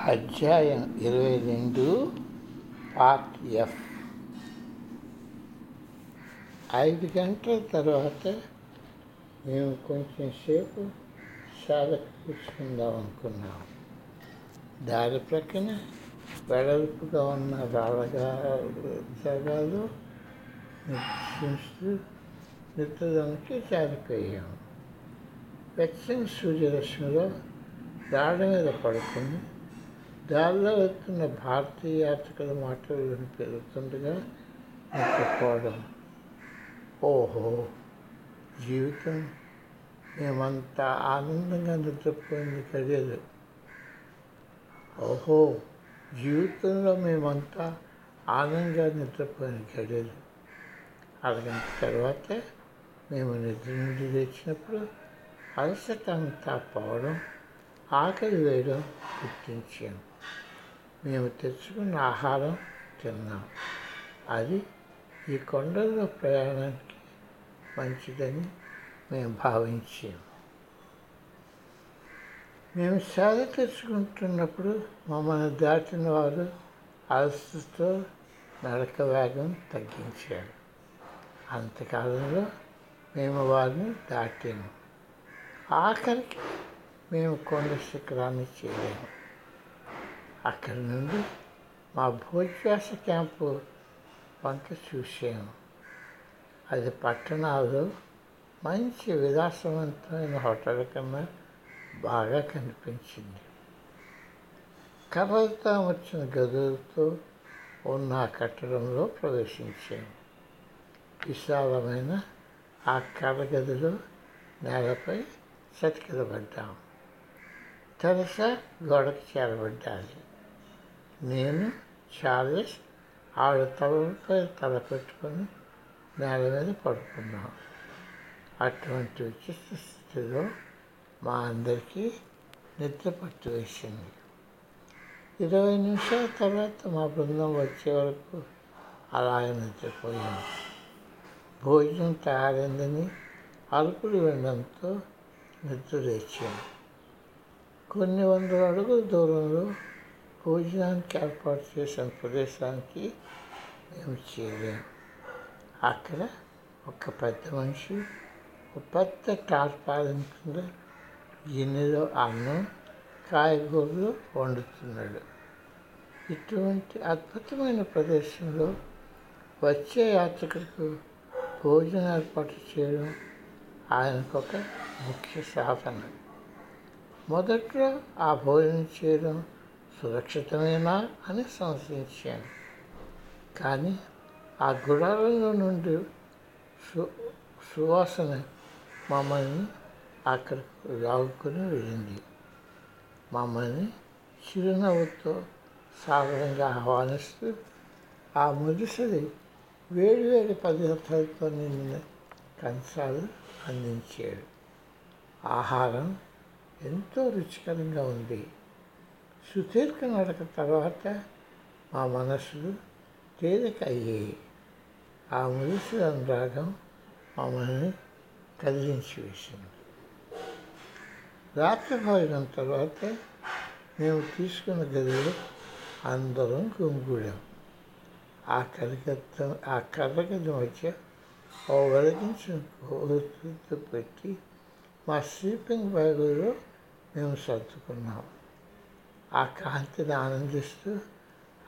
అధ్యాయం ఇరవై రెండు పార్ట్ ఎఫ్. ఐదు గంటల తర్వాత మేము కొంచెం సేపు చాలా కూర్చుకుందాం అనుకున్నాం. దారి ప్రక్కన వెడల్పుగా ఉన్న రాళ్ళగా జగాలు నివసిస్తూ నిద్రలోనికి జారిపోయాము వెచ్చని సూర్యరశ్మిలో రాళ్ళ మీద పడుకుని దారిలో వెళ్తున్న భారతీయ యాత్రికుల మాటలు పెరుగుతుండగా చెప్పుకోవడం ఓహో జీవితం మేమంతా ఆనందంగా నిద్రపోయింది గడియలు ఓహో జీవితంలో మేమంతా ఆనందంగా నిద్రపోయిన గడియలు అరగంట తర్వాత మేము నిద్ర నుండి లేచినప్పుడు అలసట అంతా పోవడం ఆకలి వేయడం గుర్తించాము మేము తెచ్చుకున్న ఆహారం తిన్నాం. అది ఈ కొండల్లో ప్రయాణానికి మంచిదని మేము భావించాము మేము సేద తెచ్చుకుంటున్నప్పుడు మమ్మల్ని దాటిన వారు అలసతో నడక వేగం తగ్గించారు. అంతకాలంలో మేము వారిని దాటాము ఆఖరికి మేము కొండ శిఖరాన్ని చేయలేము అక్కడి నుండి మా భోజ్యాస క్యాంపు వంక చూసాము అది పట్టణాలు మంచి విలాసవంతమైన హోటల్ కన్నా బాగా కనిపించింది. కర్రలతో వచ్చిన గదులతో ఉన్న ఆ కట్టడంలో ప్రవేశించాము విశాలమైన ఆ కర్ర గదిలో నేలపై చతికిలబడ్డాము తెరసా గోడకు చేరబడ్డాలి. నేను చార్లెస్ ఆవిడ తలపై తల పెట్టుకొని నేల మీద పడుకున్నాం అటువంటి విచిత్ర స్థితిలో మా అందరికీ నిద్ర పట్టు వేసింది. ఇరవై నిమిషాల తర్వాత మా బృందం వచ్చే వరకు అలాగే నిద్రపోయాం భోజనం తయారైందని అలుపులు వినడంతో నిద్ర లేచాం కొన్ని వందల అడుగుల దూరంలో భోజనానికి ఏర్పాటు చేసిన ప్రదేశానికి మేము చేరాము అక్కడ ఒక పెద్ద మనిషి ఒక పెద్ద టార్పాలిన్ కింద గిన్నెలో అన్నం కాయగూరలు వండుతున్నాడు ఇటువంటి అద్భుతమైన ప్రదేశంలో వచ్చే యాత్రికులకు భోజనం ఏర్పాటు చేయడం ఆయనకు ఒక ముఖ్య సాధన. మొదట్లో ఆ భోజనం చేయడం సురక్షితమేనా అని సంశయించాను. కానీ ఆ గుడారంలో నుండి సు సువాసన మమ్మల్ని అక్కడికి లాగుకొని వెళ్ళింది. మమ్మల్ని చిరునవ్వుతో సాధారణంగా ఆహ్వానిస్తూ ఆ ముదిసరి వేడి వేడి పదార్థాలతో నిండిన కంచాలు అందించాడు. ఆహారం ఎంతో రుచికరంగా ఉంది. సుదీర్ఘ నడక తర్వాత మా మనసులు తేలిక అయ్యాయి ఆ ముదిసి అనురాగం మమ్మల్ని కదిలించి వేసింది. రాత్రి భోజనం తర్వాత మేము తీసుకున్న గదిలో అందరం గుంగుడాం ఆ కరిగత్త ఆ కర్రగది మధ్య ఓ వెలిగించిన కోతులతో పెట్టి మా స్లీపింగ్ బ్యాగులో మేము సర్దుకున్నాం. ఆ కాంతిని ఆనందిస్తూ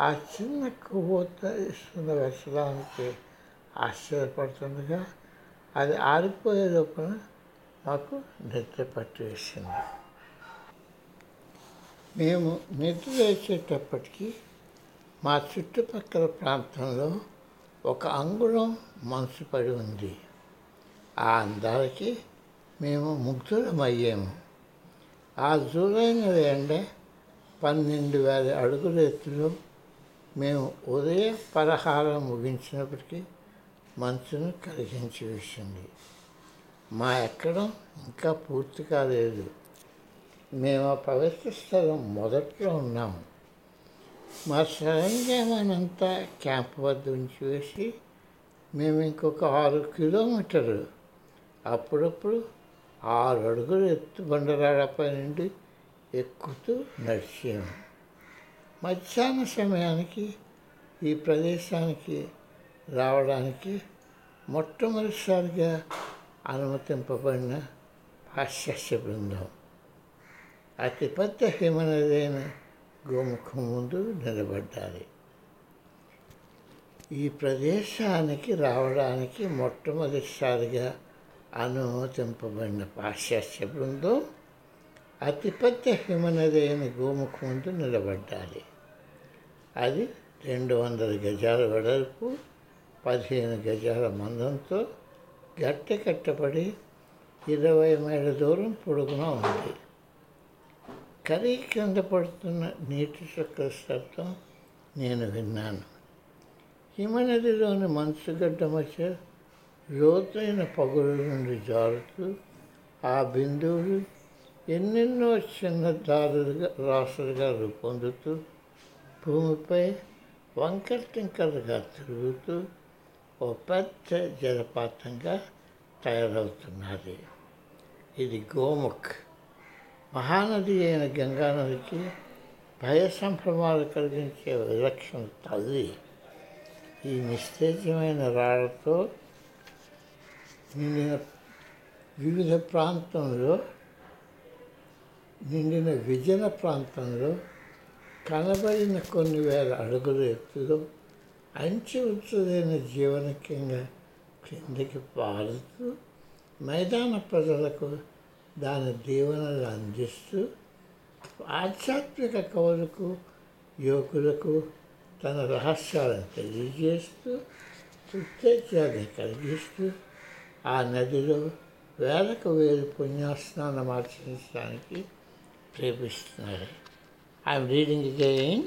ఆ చిన్న కొవ్వొత్త ఇస్తున్న వెచ్చడానికి ఆశ్చర్యపడుతుండగా అది ఆరిపోయే లోపల మాకు నిద్ర పట్టి వేసింది మేము నిద్ర వేసేటప్పటికీ మా చుట్టుపక్కల ప్రాంతంలో ఒక అంగుళం మనసు పడి ఉంది. ఆ అందాలకి మేము ముగ్ధులమయ్యాము. ఆ జూలైన ఎండ పన్నెండు వేల అడుగుల ఎత్తులో మేము ఉదయ పలహారం ముగించినప్పటికీ మనసును కలిగించి వేసింది మా ఎక్కడం ఇంకా పూర్తి కాలేదు. మేము ఆ పవిత్ర స్థలం మొదట్లో ఉన్నాము మా సరంజామానంతా క్యాంప్ వద్ద ఉంచి వేసి మేము ఇంకొక ఆరు కిలోమీటర్లు అప్పుడప్పుడు ఆరు అడుగులు ఎత్తు బండరాడపై నుండి ఎక్కుతూ నడిచాము మధ్యాహ్న సమయానికి ఈ ప్రదేశానికి రావడానికి మొట్టమొదటిసారిగా అనుమతింపబడిన పాశ్చాత్య బృందం అతిపెద్ద హిమనదైన గోముఖం ముందు నిలబడ్డాలి. ఈ ప్రదేశానికి రావడానికి మొట్టమొదటిసారిగా అనుమతింపబడిన పాశ్చాత్య బృందం అతిపెద్ద హిమనది గోముఖం ముందు నిలబడ్డాలి. అది రెండు వందల గజాల వెడల్పు పదిహేను గజాల మందంతో గట్టి కట్టబడి ఇరవై మైళ్ళ దూరం పొడుగున ఉంది. కరీ కింద పడుతున్న నీటి చుక్కల శబ్దం నేను విన్నాను. హిమనదిలోని మంచుగడ్డ మధ్య లోతైన పగుల నుండి జారుతూ ఆ బిందువులు ఎన్నెన్నో చిన్న దారులుగా రాసులుగా రూపొందుతూ భూమిపై వంకర టింకరగా తిరుగుతూ ఓ పెద్ద జలపాతంగా తయారవుతున్నది. ఇది గోముఖ్. మహానది అయిన గంగానదికి భయ సంభ్రమాలు కలిగించే విలక్షణ తల్లి. ఈ నిస్తేజమైన రాళ్ళతో నిండిన వివిధ ప్రాంతంలో నిండిన విజన ప్రాంతంలో కనబడిన కొన్ని వేల అడుగుల ఎత్తులో అంచు ఉంచదైన జీవనక్యంగా క్రిందికి పారుతూ మైదాన ప్రజలకు దాని దీవెనలు అందిస్తూ ఆధ్యాత్మిక కవులకు యువకులకు తన రహస్యాలను తెలియజేస్తూ ఉత్తేజాన్ని కలిగిస్తూ ఆ నదిలో వేలకు వేలు పుణ్యాస్నానం ఆచరించడానికి చేపిస్తున్నాడు ఐఎమ్ రీడింగ్ అగైన్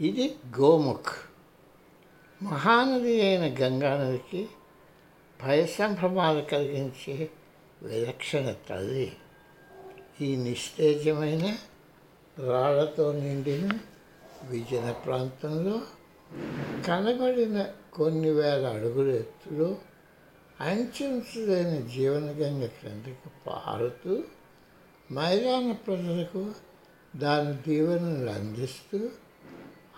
ఇది గోముఖ్. మహానది అయిన గంగానదికి భయసంభ్రమాలు కలిగించే విలక్షణ తల్లి. ఈ నిస్తేజమైన రాళ్ళతో నిండిన విజన ప్రాంతంలో కనబడిన కొన్ని వేల అడుగుల ఎత్తులో అంచెంచులైన జీవనగంగ క్రిందకి పారుతూ మైదాన ప్రజలకు దాని దీవెనలు అందిస్తూ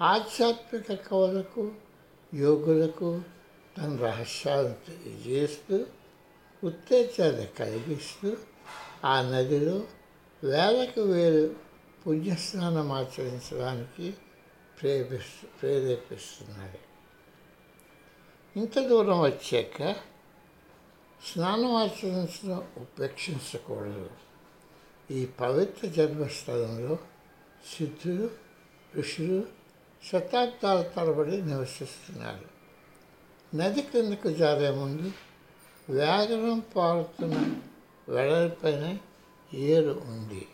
ఆధ్యాత్మిక కవులకు యోగులకు తన రహస్యాలను తెలియజేస్తూ ఉత్తేజాన్ని కలిగిస్తూ ఆ నదిలో వేలకు వేలు పుణ్యస్నానం ఆచరించడానికి ప్రేరేపిస్తు ప్రేరేపిస్తున్నారు ఇంత దూరం వచ్చాక స్నానం ఆచరించడం ఉపేక్షించకూడదు. ఈ పవిత్ర జన్మస్థలంలో సిద్ధులు ఋషులు శతాబ్దాల తరబడి నివసిస్తున్నారు. నది కిందకు జారే ముందు వ్యాగరం పారుతున్న వెడల్పైన ఏరు ఉంది.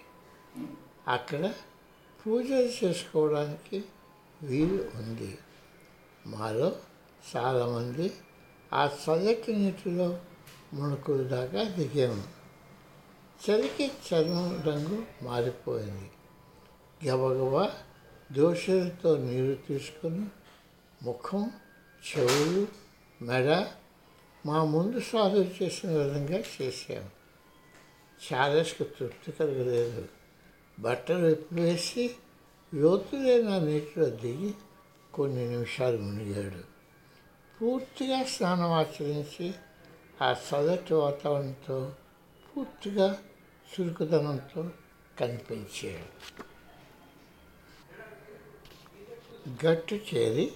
అక్కడ పూజలు చేసుకోవడానికి వీలు ఉంది. మాలో చాలామంది ఆ చల్లటి నీటిలో ముణుకు దాకా దిగాము చలికి చర్మం రంగు మారిపోయింది. గబగబా దోషలతో నీరు తీసుకొని ముఖం చెవులు మెడ మా ముందు సాధువు చేసిన విధంగా చేశాము చాలాస్కి తృప్తి కలగలేదు. బట్టలు విప్పివేసి లోతులైన నీటిలో దిగి కొన్ని నిమిషాలు మునిగాడు. పూర్తిగా స్నానం ఆచరించి ఆ చల్లటి వాతావరణంతో పూర్తిగా చురుకుదనంతో కనిపించాడు గట్టు చేరి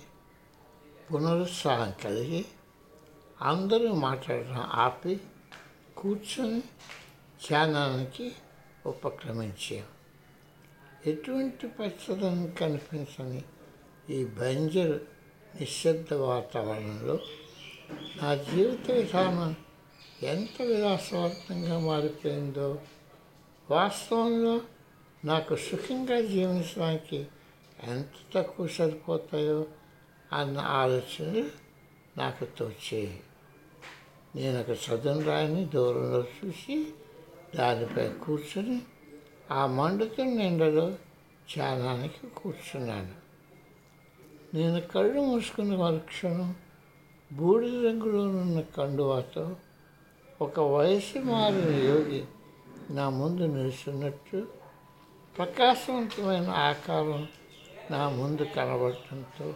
పునరుత్సాహం కలిగి అందరూ మాట్లాడడం ఆపి కూర్చొని ధ్యానానికి ఉపక్రమించాం. ఎటువంటి పచ్చదనం కనిపించని ఈ బంజరు నిశ్శబ్ద వాతావరణంలో నా జీవిత విధానం ఎంత విలాసవంతంగా మారిపోయిందో వాస్తవంలో నాకు సుఖంగా జీవించడానికి ఎంత తక్కువ సరిపోతాయో అన్న ఆలోచనలు నాకు తోచేయి నేను ఒక చదువు రాయని దూరంలో చూసి దానిపై కూర్చొని ఆ మండుతున్న ఎండలో ధ్యానానికి కూర్చున్నాను. నేను కళ్ళు మూసుకున్న మరుక్షణం బూడిద రంగులో ఉన్న కండువాతో ఒక వయసు మారిన యోగి నా ముందు నిలుచున్నట్టు ప్రకాశవంతమైన ఆకారం నా ముందు కనబడటంతో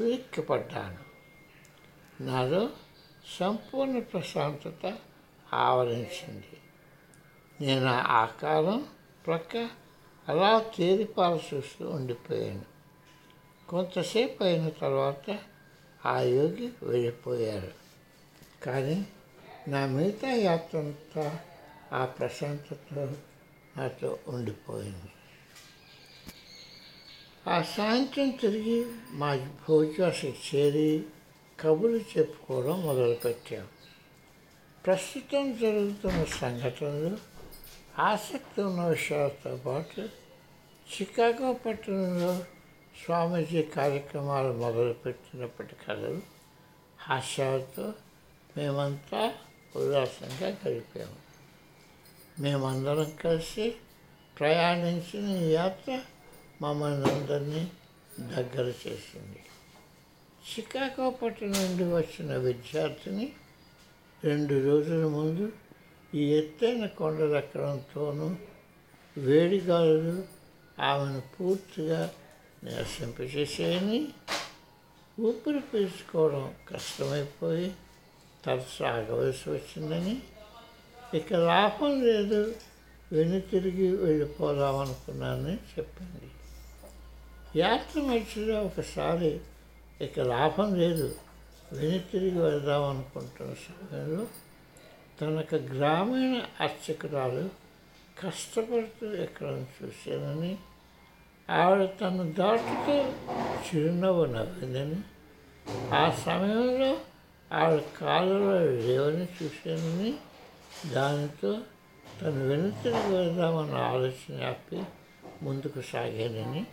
ఉలిక్కిపడ్డాను నాలో సంపూర్ణ ప్రశాంతత ఆవరించింది. నేను ఆ ఆకారం ప్రక్క అలా తేలిపాల చూస్తూ ఉండిపోయాను. కొంతసేపు అయిన తర్వాత ఆ యోగి వెళ్ళిపోయారు కానీ నా మిగతా యాత్ర అంతా ఆ ప్రశాంతతో నాతో ఉండిపోయింది. ఆ సాయంత్రం తిరిగి మా భోజనానికి చేరి కబుర్లు చెప్పుకోవడం మొదలుపెట్టాం. ప్రస్తుతం జరుగుతున్న సంఘటనలు ఆసక్తి ఉన్న విషయాలతో పాటు చికాగో పట్టణంలో స్వామీజీ కార్యక్రమాలు మొదలుపెట్టినప్పటి కథలు హాస్యాలతో మేమంతా ఉల్లాసంగా గడిపాము. మేమందరం కలిసి ప్రయాణించిన ఈ యాత్ర మమ్మల్ని అందరినీ దగ్గర చేసింది. చికాగో పట్టణం నుండి వచ్చిన విద్యార్థిని రెండు రోజుల ముందు ఈ ఎత్తైన కొండలు ఎక్కడంతోనూ వేడిగాలులు ఆమెను పూర్తిగా నిరసింపచేసేయని ఊపిరి పీల్చుకోవడం కష్టమైపోయి తరచు ఆగవలసి వచ్చిందని ఇక లాభం లేదు వెను తిరిగి వెళ్ళిపోదామనుకున్నానని చెప్పింది యాత్ర మధ్యలో ఒకసారి ఇక లాభం లేదు వెను తిరిగి వెళ్దామనుకుంటున్న సమయంలో తనకు గ్రామీణ అర్చకురాలు కష్టపడుతూ ఎక్కడని చూశానని ఆవిడ తన దాటుతో చిరునవ్వు నవ్విందని. ఆ సమయంలో ఆవిడ కాలులో లేవని చూశానని దానితో తను వెనుతిరిగి వెళ్దామన్న ఆలోచన ఆపి ముందుకు సాగానని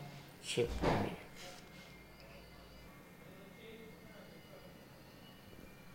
చెప్పింది.